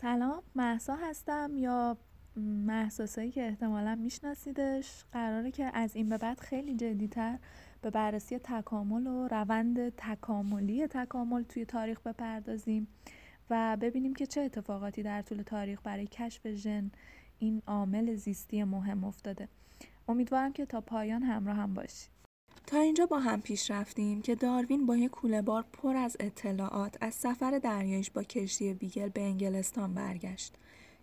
سلام محسا هستم یا محساسایی که احتمالا میشناسیدش. قراره که از این به بعد خیلی جدیتر به بررسی تکامل و روند تکاملی تکامل توی تاریخ بپردازیم و ببینیم که چه اتفاقاتی در طول تاریخ برای کشف ژن این عامل زیستی مهم افتاده. امیدوارم که تا پایان همراه هم باشید تا اینجا با هم پیش رفتیم که داروین با یک کوله بار پر از اطلاعات از سفر دریایش با کشتی بیگل به انگلستان برگشت.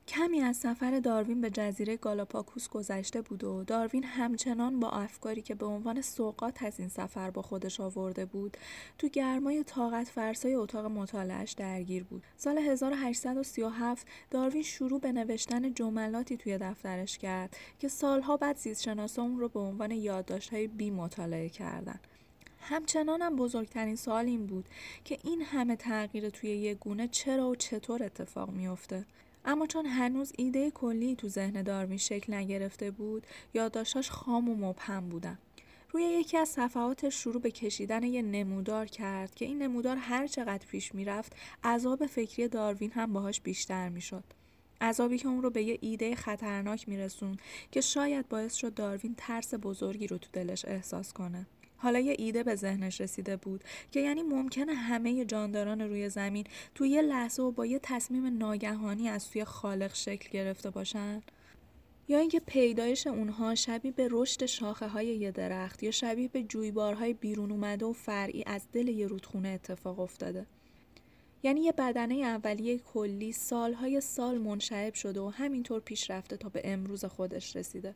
کمی از سفر داروین به جزیره گالاپاکوس گذشته بود و داروین همچنان با افکاری که به عنوان سوقات از این سفر با خودش آورده بود تو گرمای طاقت فرسای اتاق مطالعهش درگیر بود. سال 1837 داروین شروع به نوشتن جملاتی توی دفترش کرد که سالها بعد زیستشناسا اون رو به عنوان یادداشت‌های بی مطالعه کردن. همچنان هم بزرگترین سوال این بود که این همه تغییر توی یک گونه چرا و چطور اتفاق میافته؟ اما چون هنوز ایده کلی تو ذهن داروین شکل نگرفته بود یادداشتاش خام و مبهم بودن. روی یکی از صفحات شروع به کشیدن یه نمودار کرد که این نمودار هر چقدر پیش می‌رفت عذاب فکری داروین هم باهاش بیشتر می‌شد. عذابی که اون رو به یه ایده خطرناک میرسون که شاید باعث شد داروین ترس بزرگی رو تو دلش احساس کنه. حالا یه ایده به ذهنش رسیده بود که یعنی ممکنه همه جانداران روی زمین توی یه لحظه و با یه تصمیم ناگهانی از سوی خالق شکل گرفته باشن؟ یا اینکه پیدایش اونها شبیه به رشد شاخه های یه درخت یا شبیه به جویبارهای بیرون اومده و فرعی از دل یه رودخونه اتفاق افتاده؟ یعنی یه بدنه اولیه کلی سالهای سال منشعب شده و همینطور پیش رفته تا به امروز خودش رسیده.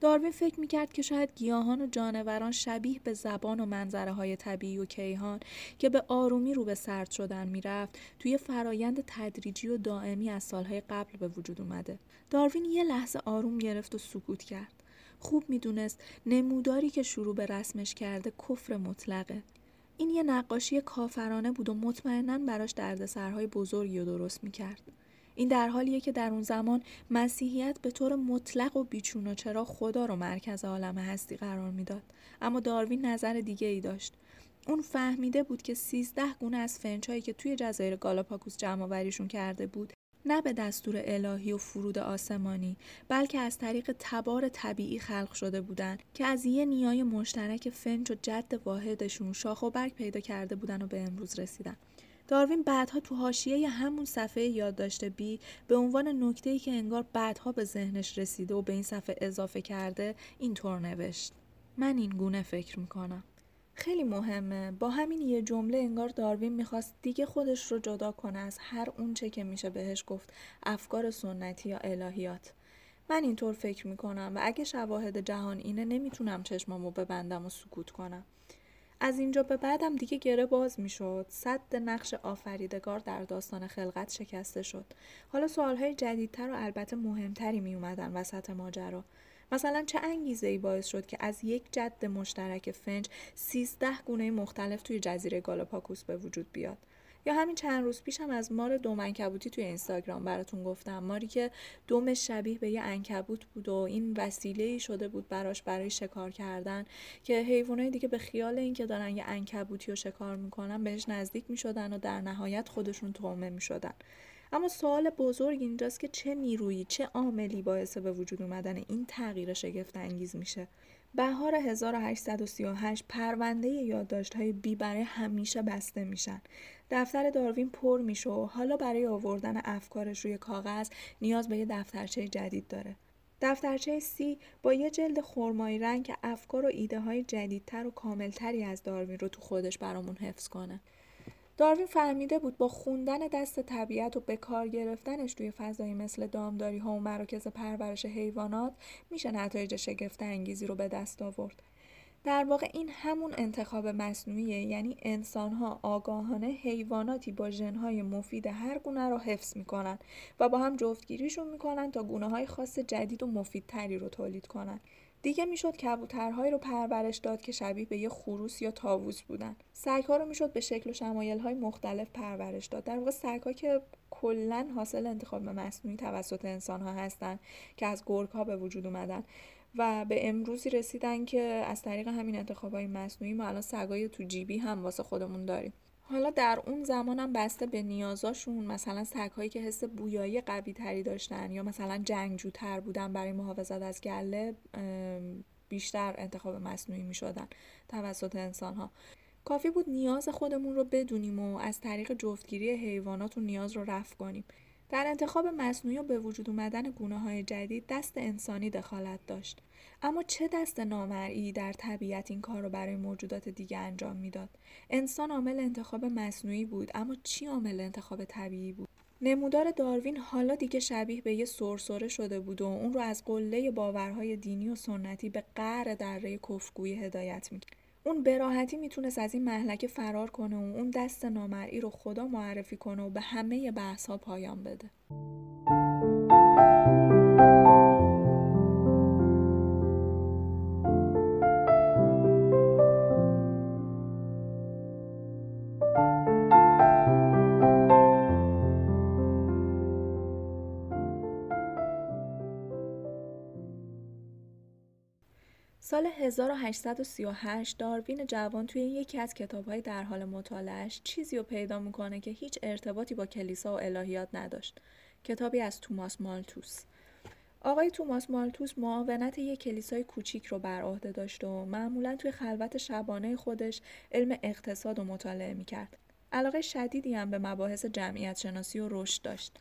داروین فکر می‌کرد که شاید گیاهان و جانوران شبیه به زبان و منظره های طبیعی و کیهان که به آرومی رو به سرد شدن می‌رفت توی فرایند تدریجی و دائمی از سالهای قبل به وجود اومده. داروین یه لحظه آروم گرفت و سکوت کرد. خوب می‌دونست نموداری که شروع به رسمش کرده کفر مطلقه. این یه نقاشی کافرانه بود و مطمئنا براش دردسرهای بزرگی رو درست می‌کرد. این در حالیه که در اون زمان مسیحیت به طور مطلق و بیچون و چرا خدا رو مرکز عالم هستی قرار می‌داد. اما داروین نظر دیگه ای داشت. اون فهمیده بود که 13 گونه از فنچایی که توی جزایر گالاپاگوس جمع آوریشون کرده بود نه به دستور الهی و فرود آسمانی بلکه از طریق تبار طبیعی خلق شده بودند که از یه نیای مشترک فنچ و جد واحدشون شاخ و برگ پیدا کرده بودن و به امروز رسیدن. داروین بعدها تو حاشیه همون صفحه یادداشت بی به عنوان نکته‌ای که انگار بعدها به ذهنش رسیده و به این صفحه اضافه کرده اینطور نوشت. من این گونه فکر می‌کنم. خیلی مهمه. با همین یه جمله انگار داروین می‌خواست دیگه خودش رو جدا کنه از هر اونچه که میشه بهش گفت افکار سنتی یا الهیات. من اینطور فکر می‌کنم و اگه شواهد جهان اینه نمی‌تونم چشمامو ببندم و سکوت کنم. از اینجا به بعدم دیگه گره باز می‌شد. صد نقش آفریدگار در داستان خلقت شکسته شد. حالا سوالهای جدیدتر و البته مهمتری می اومدن وسط ماجرا. مثلا چه انگیزه ای باعث شد که از یک جد مشترک فنج 13 گونه مختلف توی جزیره گالاپاگوس به وجود بیاد؟ یا همین چند روز پیشم از مار دوم انکبوتی توی اینستاگرام براتون گفتم. ماری که دومش شبیه به یه انکبوت بود و این وسیله ای شده بود براش برای شکار کردن که حیوانای دیگه به خیال اینکه دارن یه انکبوتی رو شکار می‌کنن بهش نزدیک می‌شدن و در نهایت خودشون تومه می‌شدن. اما سوال بزرگ اینجاست که چه نیرویی چه عاملی باعث به وجود اومدن این تغییر شگفت انگیز میشه؟ بهار 1838 پرونده یادداشت های بی برای همیشه بسته میشن. دفتر داروین پر میشه و حالا برای آوردن افکارش روی کاغذ نیاز به یه دفترچه جدید داره. دفترچه سی با یه جلد خرمایی رنگ که افکار و ایده های جدیدتر و کاملتری از داروین رو تو خودش برامون حفظ کنه. داروین فهمیده بود با خوندن دست طبیعت و به کار گرفتنش توی فضایی مثل دامداری ها و مراکز پرورش حیوانات میشه نتایج شگفت انگیزی رو به دست آورد. در واقع این همون انتخاب مصنوعیه یعنی انسانها آگاهانه حیواناتی با ژنهای مفید هر گونه رو حفظ می‌کنن و با هم جفتگیریشون می‌کنن تا گونه های خاص جدید و مفیدتری رو تولید کنن دیگه می‌شد کبوترهایی رو پرورش داد که شبیه به یه خروس یا تاووس بودن. سگها رو می‌شد به شکل و شمایل های مختلف پرورش داد. در واقع سگها که کلا حاصل انتخاب مصنوعی توسط انسان ها هستن که از گرگ ها به وجود اومدن و به امروزی رسیدن که از طریق همین انتخاب های مصنوعی ما الان سگای تو جیبی هم واسه خودمون داریم. حالا در اون زمان هم بسته به نیازاشون مثلا سگهایی که حس بویایی قوی تری داشتن یا مثلا جنگجوتر بودن برای محافظت از گله بیشتر انتخاب مصنوعی می شدن توسط انسان ها کافی بود نیاز خودمون رو بدونیم و از طریق جفتگیری حیوانات و نیاز رو رفع کنیم. در انتخاب مصنوعی و به وجود اومدن گونه های جدید دست انسانی دخالت داشت. اما چه دست نامرئی در طبیعت این کار رو برای موجودات دیگه انجام می‌داد؟ انسان عامل انتخاب مصنوعی بود اما چی عامل انتخاب طبیعی بود؟ نمودار داروین حالا دیگه شبیه به یه سرسره شده بود و اون رو از قله باورهای دینی و سنتی به قعر دره کفگویی هدایت می‌کرد. اون به راحتی می‌تونست از این محلکه فرار کنه و اون دست نامرئی رو خدا معرفی کنه و به همه بحث ها پایان بده. 1838 داروین جوان توی یکی از کتابهای در حال مطالعهش چیزی رو پیدا می‌کنه که هیچ ارتباطی با کلیسا و الهیات نداشت. کتابی از توماس مالتوس. آقای توماس مالتوس معاونت یک کلیسای کوچیک رو بر عهده داشت و معمولا توی خلوت شبانه خودش علم اقتصاد و مطالعه می‌کرد. علاقه شدیدی هم به مباحث جمعیت شناسی و رشد داشت.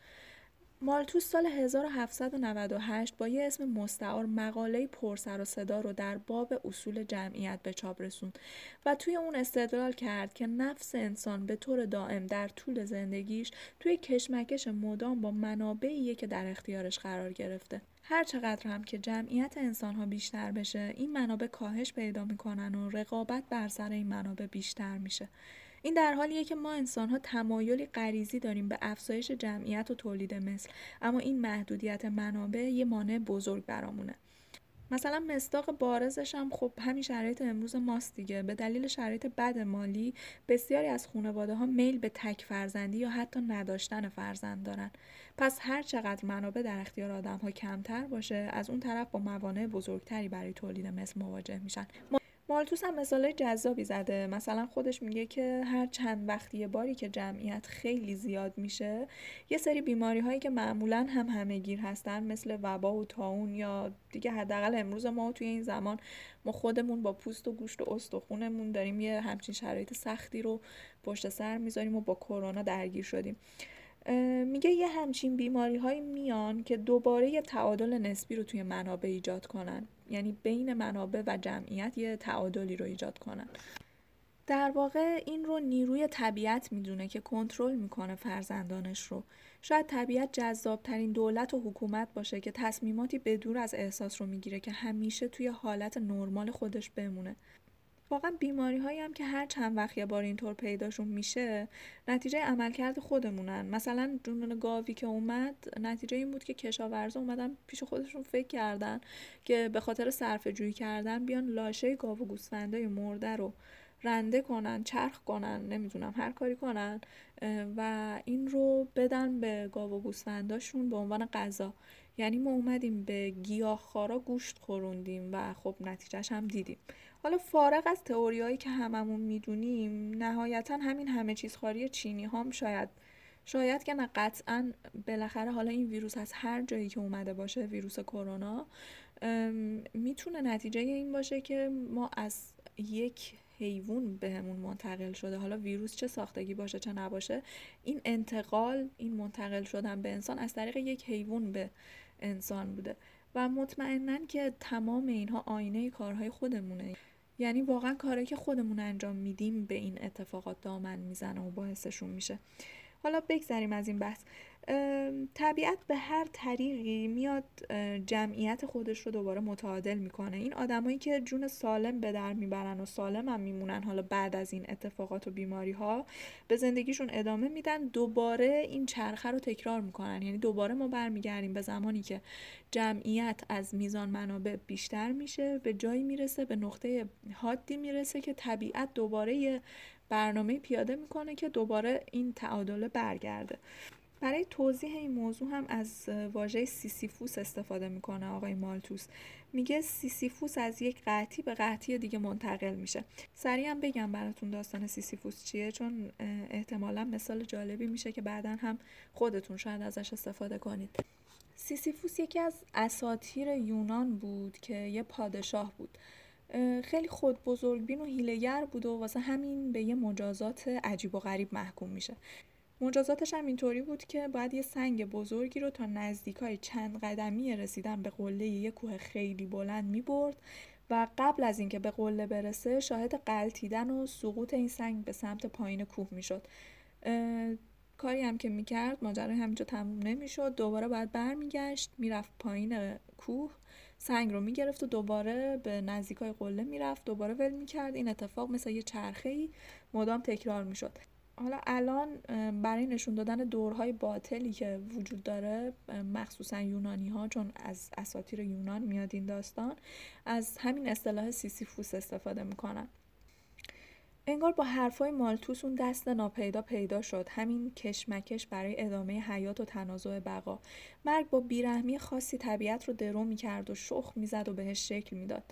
مالتوس سال 1798 با یه اسم مستعار مقاله پرسر و صدا رو در باب اصول جمعیت به چاپ رسوند و توی اون استدلال کرد که نفس انسان به طور دائم در طول زندگیش توی کشمکش مدام با منابعیه که در اختیارش قرار گرفته. هر چقدر هم که جمعیت انسان ها بیشتر بشه این منابع کاهش پیدا می‌کنن و رقابت بر سر این منابع بیشتر میشه. این در حالیه که ما انسان ها تمایلی غریزی داریم به افزایش جمعیت و تولید مثل. اما این محدودیت منابع یه مانع بزرگ برامونه. مثلا مستاق بارزش هم خب همین شرایط امروز ماست دیگه. به دلیل شرایط بد مالی بسیاری از خانواده ها میل به تک فرزندی یا حتی نداشتن فرزند دارن. پس هر چقدر منابع در اختیار آدم ها کمتر باشه از اون طرف با موانع بزرگتری برای تولید مثل مواجه میشن. مالتوس هم مثال جذابی زده. مثلا خودش میگه که هر چند وقتی باری که جمعیت خیلی زیاد میشه یه سری بیماری هایی که معمولا هم همه گیر هستن مثل وبا و تاون یا دیگه حداقل امروز ما توی این زمان ما خودمون با پوست و گوشت و استخونمون داریم یه همچین شرایط سختی رو پشت سر می‌ذاریم و با کرونا درگیر شدیم. میگه یه همچین بیماری های میان که دوباره یه تعادل نسبی رو توی منابع ایجاد کنن. یعنی بین منابع و جمعیت یه تعادلی رو ایجاد کنن. در واقع این رو نیروی طبیعت می‌دونه که کنترل می‌کنه فرزندانش رو. شاید طبیعت جذابترین دولت و حکومت باشه که تصمیماتی بدور از احساس رو می‌گیره که همیشه توی حالت نرمال خودش بمونه. واقعا بیماری هایی هم که هر چند وقت یه بار اینطور پیداشون میشه نتیجه عملکرد خودمونن. مثلا جنون گاوی که اومد نتیجه این بود که کشاورزا اومدن پیش خودشون فکر کردن که به خاطر صرف جویی کردن بیان لاشه گاو و گوسفندای مرده رو رنده کنن چرخ کنن نمی‌دونم هر کاری کنن و این رو بدن به گاو و گوسفنداشون به عنوان غذا. یعنی ما اومدیم به گیاهخوارا گوشت خوروندیم و خب نتیجهش هم دیدیم. حالا فارغ از تئوریایی که هممون می‌دونیم نهایتا همین همه چیز خاری چینی هم شاید شاید که نه قطعا بالاخره حالا این ویروس از هر جایی که اومده باشه ویروس کرونا می‌تونه نتیجه این باشه که ما از یک حیوان بهمون منتقل شده. حالا ویروس چه ساختگی باشه چه نباشه این انتقال این منتقل شدن به انسان از طریق یک حیوان به انسان بوده. و مطمئنا که تمام اینها آینه کارهای خودمونه. یعنی واقعا کاری که خودمون انجام میدیم به این اتفاقات دامن می‌زنه و باعثشون میشه. حالا بگذریم از این بحث. طبیعت به هر طریقی میاد جمعیت خودش رو دوباره متعادل می‌کنه. این آدمایی که جون سالم به در می‌برن و سالم هم میمونن حالا بعد از این اتفاقات و بیماری ها به زندگیشون ادامه میدن دوباره این چرخه رو تکرار می‌کنن. یعنی دوباره ما برمیگردیم به زمانی که جمعیت از میزان منابع بیشتر میشه به جایی می‌رسه به نقطه حادی می‌رسه که طبیعت دوباره یه برنامه پیاده می‌کنه که دوباره این تعادل برگرده. برای توضیح این موضوع هم از واژه سیسیفوس استفاده می‌کنه آقای مالتوس. میگه سیسیفوس از یک قحطی به قحطی دیگه منتقل میشه. سریع هم بگم براتون داستان سیسیفوس چیه چون احتمالا مثال جالبی میشه که بعدا هم خودتون شاید ازش استفاده کنید. سیسیفوس یکی از اساتیر یونان بود که یه پادشاه بود. خیلی خود بزرگبین و هیلگر بود و واسه همین به یه مجازات عجیب و غریب محکوم میشه. مجازاتش هم اینطوری بود که باید یه سنگ بزرگی رو تا نزدیک های چند قدمی رسیدن به قله یه کوه خیلی بلند می برد و قبل از اینکه به قله برسه شاهد قلتیدن و سقوط این سنگ به سمت پایین کوه می‌شد. کاری هم که می‌کرد ماجرای همینجا تموم نمی‌شد. دوباره باید برمیگشت می‌رفت پایین کوه سنگ رو می‌گرفت و دوباره به نزدیکای قله می‌رفت. دوباره ول می‌کرد. این اتفاق مثل یه چرخه ای مدام تکرار می‌شد. حالا الان برای نشون دادن دورهای باطلی که وجود داره مخصوصا یونانی ها چون از اساطیر یونان میاد این داستان از همین اصطلاح سیسیفوس استفاده می‌کنن. انگار با حرفای مالتوس اون دست ناپیدا پیدا شد. همین کشمکش برای ادامه حیات و تنازع بقا. مرگ با بیرحمی خاصی طبیعت رو درو می‌کرد و شخ می‌زد و بهش شکل می‌داد.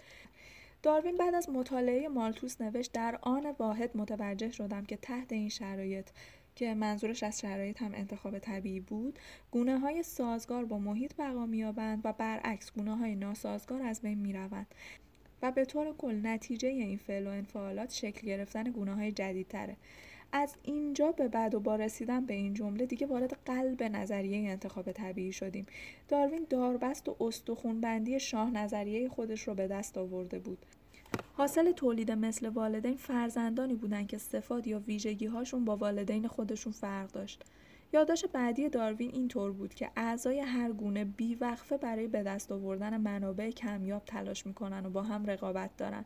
داروین بعد از مطالعه مالتوس نوشت در آن واحد متوجه شدم که تحت این شرایط که منظورش از شرایط هم انتخاب طبیعی بود گونه های سازگار با محیط بقا میابند و برعکس گونه های ناسازگار از بین می‌روند و به طور کل نتیجه این فعل و انفعالات شکل گرفتن گونه های جدیدتره. از اینجا به بعد و با رسیدن به این جمله دیگه وارد قلب نظریه انتخاب طبیعی شدیم. داروین داربست و استخونبندی شاه نظریه خودش رو به دست آورده بود. حاصل تولید مثل والدین فرزندانی بودن که صفات یا ویژگی هاشون با والدین خودشون فرق داشت. یادداشت بعدی داروین اینطور بود که اعضای هر گونه بیوقفه برای به دست آوردن منابع کمیاب تلاش می‌کنن و با هم رقابت دارن.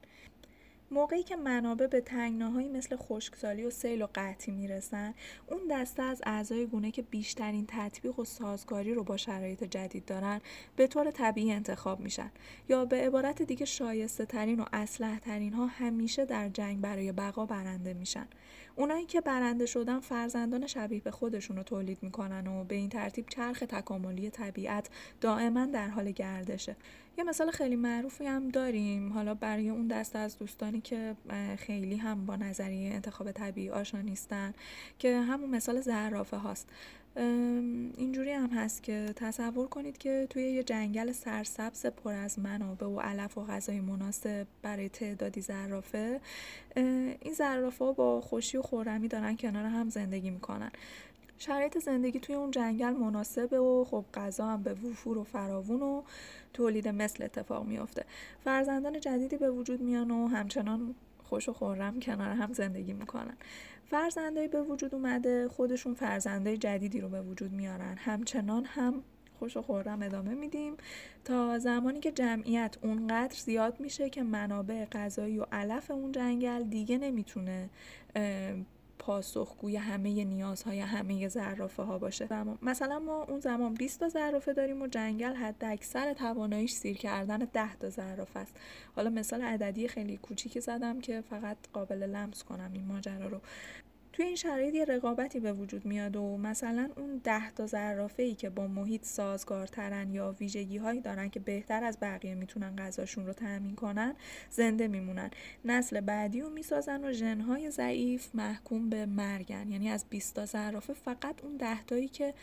موقعی که منابع به تنگناهایی مثل خشکسالی و سیل و قطعی می‌رسن اون دسته از اعضای گونه که بیشترین تطبیق و سازگاری رو با شرایط جدید دارن به طور طبیعی انتخاب میشن. یا به عبارت دیگه شایسته ترین و اصلح ترین ها همیشه در جنگ برای بقا برنده میشن. اونایی که برنده شدن فرزندان شبیه به خودشون رو تولید می‌کنن و به این ترتیب چرخ تکاملی طبیعت دائما در حال گردشه. یه مثال خیلی معروفی هم داریم. حالا برای اون دست از دوستانی که خیلی هم با نظریه انتخاب طبیعی آشنا نیستن که همون مثال زرافه هاست. اینجوری هم هست که تصور کنید که توی یه جنگل سرسبز پر از منابع و علف و غذای مناسب برای تعدادی زرافه این زرافه ها با خوشی و خورمی دارن کنار هم زندگی می‌کنن. شرایط زندگی توی اون جنگل مناسبه و خب غذا هم به وفور و فراوون و تولید مثل اتفاق میافته. فرزندان جدیدی به وجود میان و همچنان خوش و خورم کنار هم زندگی می‌کنن. فرزندایی به وجود اومده خودشون فرزندای جدیدی رو به وجود میارن. همچنان هم خوش و خورم ادامه میدیم تا زمانی که جمعیت اونقدر زیاد میشه که منابع غذایی و علف اون جنگل دیگه نمی‌تونه پاسخگوی همه نیازهای همه زرافه ها باشه مثلا ما اون زمان 20 تا زرافه داریم و جنگل حد اکثر تواناییش سیر کردن 10 تا زرافه است. حالا مثال عددی خیلی کوچیکی زدم که فقط قابل لمس کنم این ماجرا رو. توی این شرایط یه رقابتی به وجود میاد و مثلا اون ده تا زرافه ای که با محیط سازگارترن یا ویژگی هایی دارن که بهتر از بقیه می‌تونن غذاشون رو تأمین کنن زنده میمونن. نسل بعدی رو می‌سازن و ژنهای ضعیف محکوم به مرگن. یعنی از 20 تا زرافه فقط اون ده تایی که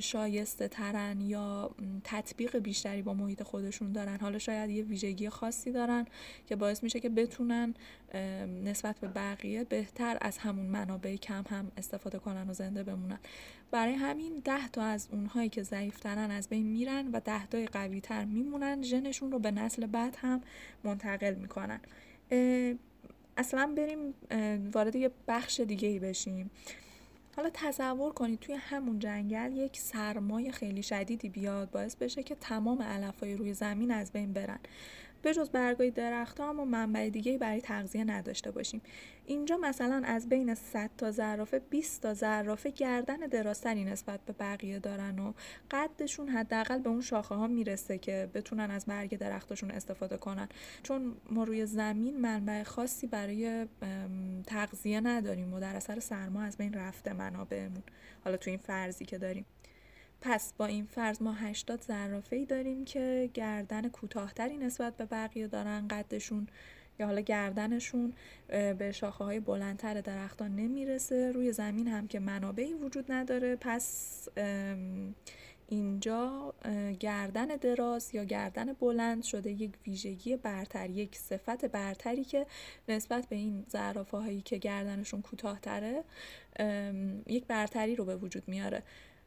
شایسته ترن یا تطبیق بیشتری با محیط خودشون دارن. حالا شاید یه ویژگی خاصی دارن که باعث میشه که بتونن نسبت به بقیه بهتر از همون منابع کم هم استفاده کنن و زنده بمونن. برای همین ده تا از اونهایی که ضعیفترن از بین میرن و ده تای قوی تر میمونن ژنشون رو به نسل بعد هم منتقل می‌کنن. اصلا بریم وارد یه بخش دیگه ای بشیم. حالا تصور کنید توی همون جنگل یک سرمای خیلی شدیدی بیاد باعث بشه که تمام علفای روی زمین از بین برن. به جز برگای درخت ها و منبع دیگه برای تغذیه نداشته باشیم. اینجا مثلا از بین 100 تا زرافه 20 تا زرافه گردن درازتری نسبت به بقیه دارن و قدشون حداقل به اون شاخه ها می‌رسه که بتونن از برگ درختشون استفاده کنن. چون ما روی زمین منبع خاصی برای تغذیه نداریم و در اثر سرما از بین رفته منابعمون. حالا تو این فرضی که داریم. پس با این فرض ما 80 زرافه ای داریم که گردن کوتاهتری نسبت به بقیه دارن قدشون یا حالا گردنشون به شاخه های بلندتر درختان نمی‌رسه. روی زمین هم که منابعی وجود نداره. پس اینجا گردن دراز یا گردن بلند شده یک ویژگی برتر یک صفت برتری که نسبت به این زرافه هایی که گردنشون کوتاهتره یک برتری رو به وجود میاره.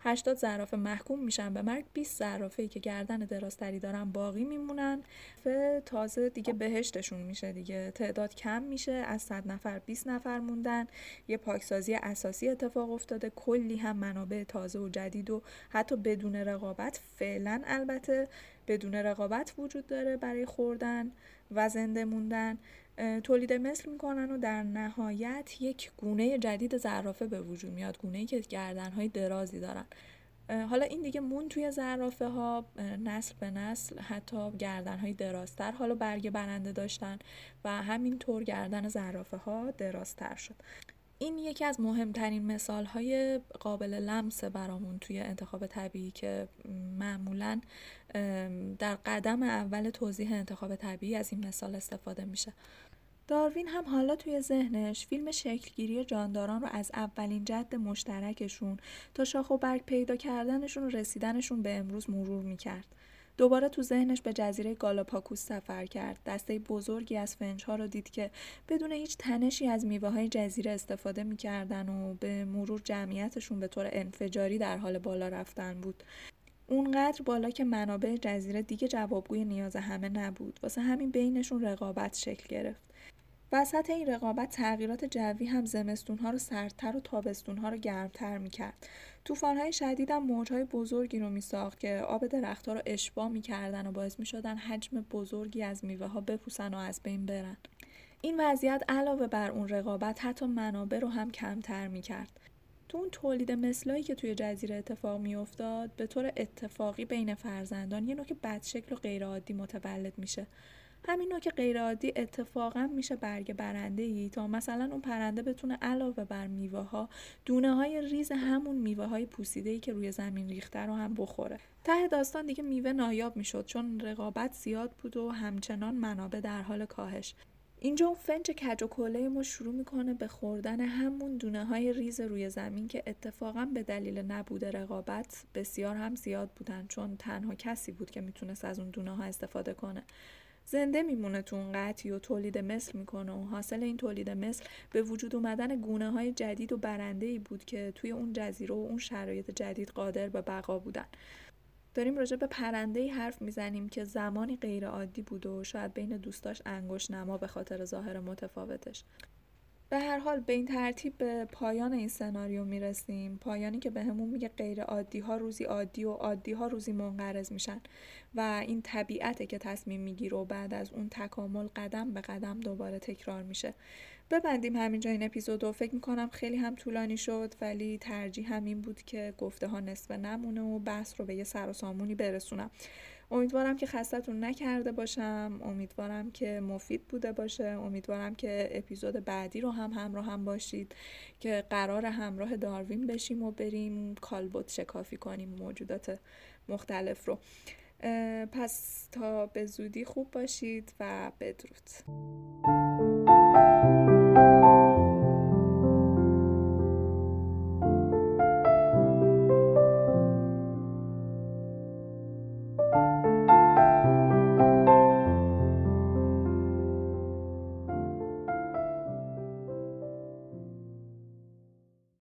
80 زرافه محکوم میشن به مرگ 20 زرافه ای که گردن درازتری دارن باقی میمونن. و تازه دیگه بهشتشون میشه دیگه. تعداد کم میشه از 100 نفر 20 نفر موندن. یه پاکسازی اساسی اتفاق افتاده. کلی هم منابع تازه و جدید و حتی بدون رقابت فعلا البته بدون رقابت وجود داره برای خوردن و زنده موندن. تولید مثل می‌کنن و در نهایت یک گونه جدید زرافه به وجود میاد گونه که گردنهای درازی دارن. حالا این دیگه مون توی زرافه ها نسل به نسل حتی گردن های درازتر حالا برگ برنده داشتن و همینطور گردن زرافه ها درازتر شد. این یکی از مهمترین مثال های قابل لمس برامون توی انتخاب طبیعی که معمولا در قدم اول توضیح انتخاب طبیعی از این مثال استفاده میشه داروین هم حالا توی ذهنش فیلم شکلگیری جانداران رو از اولین جد مشترکشون تا شاخ و برگ پیدا کردنشون و رسیدنشون به امروز مرور می‌کرد. دوباره تو ذهنش به جزیره گالاپاکوس سفر کرد. دسته بزرگی از فنجها رو دید که بدون هیچ تنشی از میوه های جزیره استفاده می‌کردن و به مرور جمعیتشون به طور انفجاری در حال بالا رفتن بود. اونقدر بالا که منابع جزیره دیگه جوابگوی نیاز همه نبود. واسه همین بینشون رقابت شکل گرفت. وسط این رقابت تغییرات جوی هم زمستونها رو سردتر و تابستونها رو گرمتر می‌کرد. طوفانهای شدید هم موجهای بزرگی رو میساخت که آب درختها رو اشباه می‌کردن و باعث می‌شدن حجم بزرگی از میوه ها بپوسن و از بین برن. این وضعیت علاوه بر اون رقابت حتی منابع رو هم کمتر می‌کرد. تو اون تولید مثلایی که توی جزیره اتفاق میافتاد به طور اتفاقی بین فرزندان یه نوع بدشکل و غیرعادی متولد میشه همین نوع که غیرعادی اتفاقا میشه برگ برنده ای تا مثلا اون پرنده بتونه علاوه بر میوه ها دونه های ریز همون میوه های پوسیده ای که روی زمین ریخته رو هم بخوره. ته داستان دیگه میوه نایاب می‌شد چون رقابت زیاد بود و همچنان منابع در حال کاهش. اینجا اون فنج کج و کله ما شروع می‌کنه به خوردن همون دونه های ریز روی زمین که اتفاقا به دلیل نبود رقابت بسیار هم زیاد بودن چون تنها کسی بود که می‌تونست از اون دونه ها استفاده کنه. زنده میمونه تو اون قطعی و تولید مثل می‌کنه و حاصل این تولید مثل به وجود اومدن گونه های جدید و برنده ای بود که توی اون جزیره و اون شرایط جدید قادر به بقا بودن. داریم راجع به پرنده ای حرف می‌زنیم که زمانی غیر عادی بود و شاید بین دوستاش انگشت نما به خاطر ظاهر متفاوتش. به هر حال به این ترتیب به پایان این سناریو می‌رسیم. پایانی که بهمون به میگه غیر عادی ها روزی عادی و عادی ها روزی منقرض میشن و این طبیعته که تصمیم می‌گیره و بعد از اون تکامل قدم به قدم دوباره تکرار میشه. ببندیم همینجا این اپیزود و فکر می‌کنم خیلی هم طولانی شد ولی ترجیح همین بود که گفته ها نصف نمونه و بحث رو به یه سر و سامونی برسونم. امیدوارم که خستتون نکرده باشم امیدوارم که مفید بوده باشه امیدوارم که اپیزود بعدی رو هم همراه هم باشید که قرار همراه داروین بشیم و بریم کالبوت شکافی کنیم موجودات مختلف رو. پس تا به زودی خوب باشید و بدرود.